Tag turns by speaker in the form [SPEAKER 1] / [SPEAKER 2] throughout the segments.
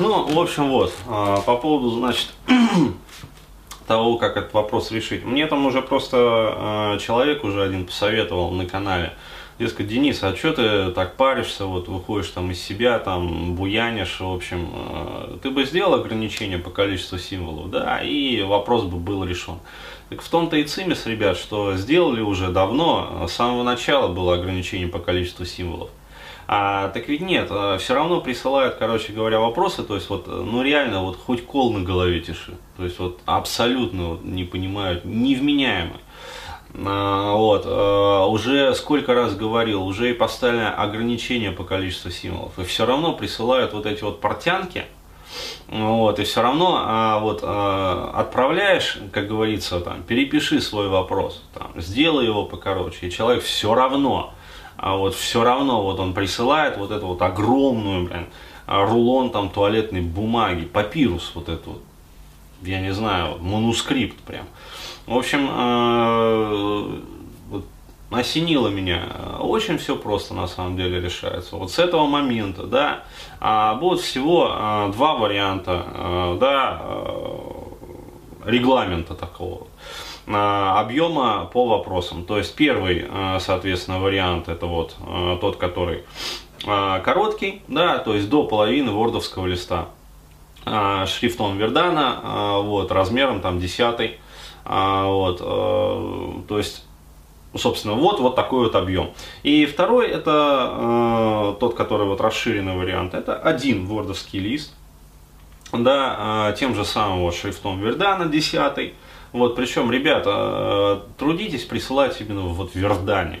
[SPEAKER 1] Ну, в общем, вот, а, по поводу, значит, того, как этот вопрос решить. Мне там уже просто а, человек уже один посоветовал на канале. Дескать, Денис, а что ты так паришься, вот выходишь там из себя, там буянишь, в общем, а, ты бы сделал ограничение по количеству символов, да, и вопрос бы был решен. Так в том-то и цимис, ребят, что сделали уже давно, с самого начала было ограничение по количеству символов. А, так ведь нет, а, все равно присылают, короче говоря, вопросы, то есть вот, ну реально, вот хоть кол на голове тиши, то есть вот абсолютно вот, не понимают, невменяемые. А, вот, а, уже сколько раз говорил, уже и поставили ограничения по количеству символов, и все равно присылают вот эти вот портянки, вот, и все равно а, вот, отправляешь, как говорится, там, перепиши свой вопрос, там, сделай его покороче, и человек все равно а вот все равно вот он присылает вот эту вот огромную, блин, рулон там туалетной бумаги, папирус вот этот вот, я не знаю, манускрипт прям. В общем, э, вот, осенило меня. Очень все просто на самом деле решается. Вот с этого момента, да, а, будет всего а, два варианта, а, да, а, регламента такого. Э, объема по вопросам. То есть первый, э, соответственно, вариант это вот э, тот, который короткий, да, то есть до половины вордовского листа шрифтом Вердана, вот, размером там десятый, вот, то есть собственно, вот, вот такой вот объем. И второй, это тот, который вот расширенный вариант, это один вордовский лист, да, тем же самым вот шрифтом Вердана 10, вот, причем, ребята, э, трудитесь присылать именно вот в Вердане.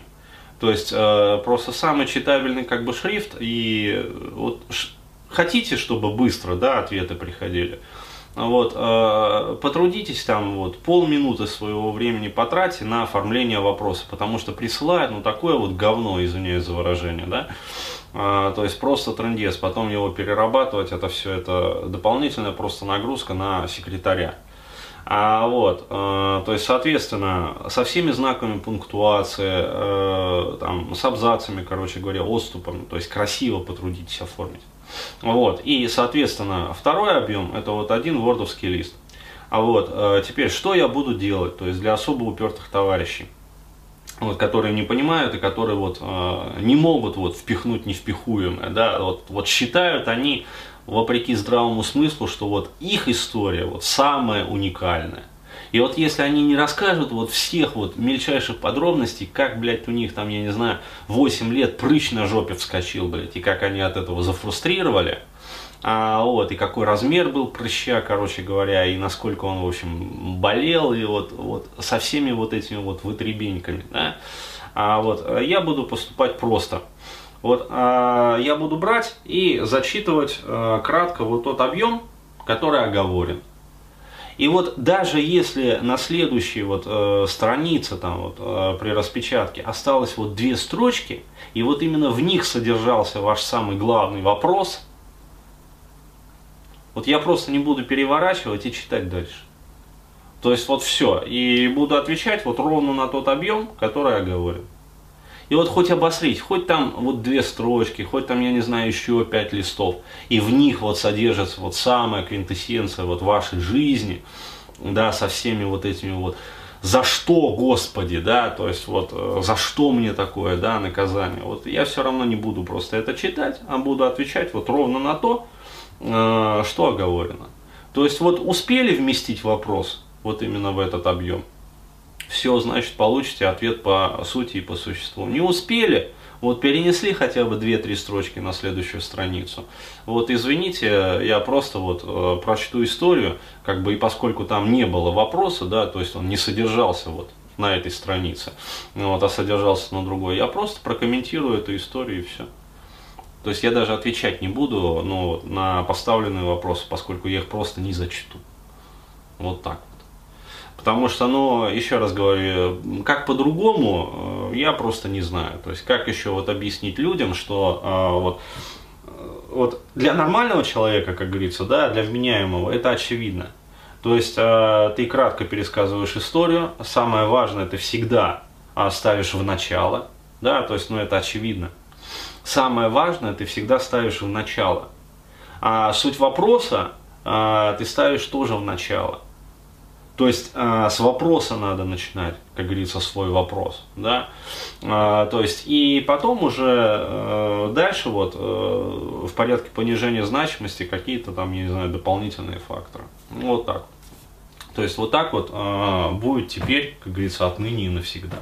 [SPEAKER 1] То есть э, просто самый читабельный как бы шрифт и вот хотите, чтобы быстро, да, ответы приходили. Вот, потрудитесь там вот полминуты своего времени потратьте на оформление вопроса, потому что присылают, ну, такое вот говно, извиняюсь за выражение, да, то есть просто трендец, потом его перерабатывать, это все, это дополнительная просто нагрузка на секретаря. А, вот, э, то есть, соответственно, со всеми знаками пунктуации, э, там, с абзацами, короче говоря, отступами, то есть красиво потрудитесь оформить. Вот, и, соответственно, второй объем, это вот один вордовский лист. А вот, э, теперь, что я буду делать, то есть для особо упертых товарищей, вот, которые не понимают и которые вот э, не могут вот впихнуть невпихуемое, да, вот, вот считают они вопреки здравому смыслу, что вот их история вот самая уникальная. И вот если они не расскажут вот всех вот мельчайших подробностей, как, блядь, у них там, я не знаю, 8 лет прыщ на жопе вскочил, блядь, и как они от этого зафрустрировали, а, вот, и какой размер был прыща, короче говоря, и насколько он, в общем, болел, и вот, вот со всеми вот этими вот вытребеньками, да, а вот я буду поступать просто – вот э, я буду брать и зачитывать э, кратко вот тот объем, который оговорен. И вот даже если на следующей вот э, странице там вот э, при распечатке осталось вот две строчки, и вот именно в них содержался ваш самый главный вопрос, вот я просто не буду переворачивать и читать дальше. То есть вот все. И буду отвечать вот ровно на тот объем, который оговорен. И вот хоть обосрить, хоть там вот две строчки, хоть там, я не знаю, еще пять листов, и в них вот содержится вот самая квинтэссенция вот вашей жизни, да, со всеми вот этими вот за что, Господи, да, то есть вот э, за что мне такое, да, наказание. Вот я все равно не буду просто это читать, а буду отвечать вот ровно на то, э, что оговорено. То есть вот успели вместить вопрос вот именно в этот объем, все, значит, получите ответ по сути и по существу. Не успели, вот перенесли хотя бы 2-3 строчки на следующую страницу. Вот извините, я просто вот э, прочту историю, как бы и поскольку там не было вопроса, да, то есть он не содержался вот на этой странице, вот, а содержался на другой, я просто прокомментирую эту историю и все. То есть я даже отвечать не буду ну, на поставленные вопросы, поскольку я их просто не зачту. Вот так. Потому что, ну, еще раз говорю, как по-другому, э, я просто не знаю. То есть, как еще вот объяснить людям, что э, вот, э, вот для нормального человека, как говорится, да, для вменяемого, это очевидно. То есть, ты кратко пересказываешь историю, самое важное ты всегда ставишь в начало, да, то есть, ну, это очевидно. Самое важное ты всегда ставишь в начало. А суть вопроса а, ты ставишь тоже в начало. То есть э, с вопроса надо начинать, как говорится, свой вопрос, да. Э, то есть и потом уже э, дальше вот э, в порядке понижения значимости какие-то там, я не знаю, дополнительные факторы. Вот так. То есть вот так вот э, будет теперь, как говорится, отныне и навсегда.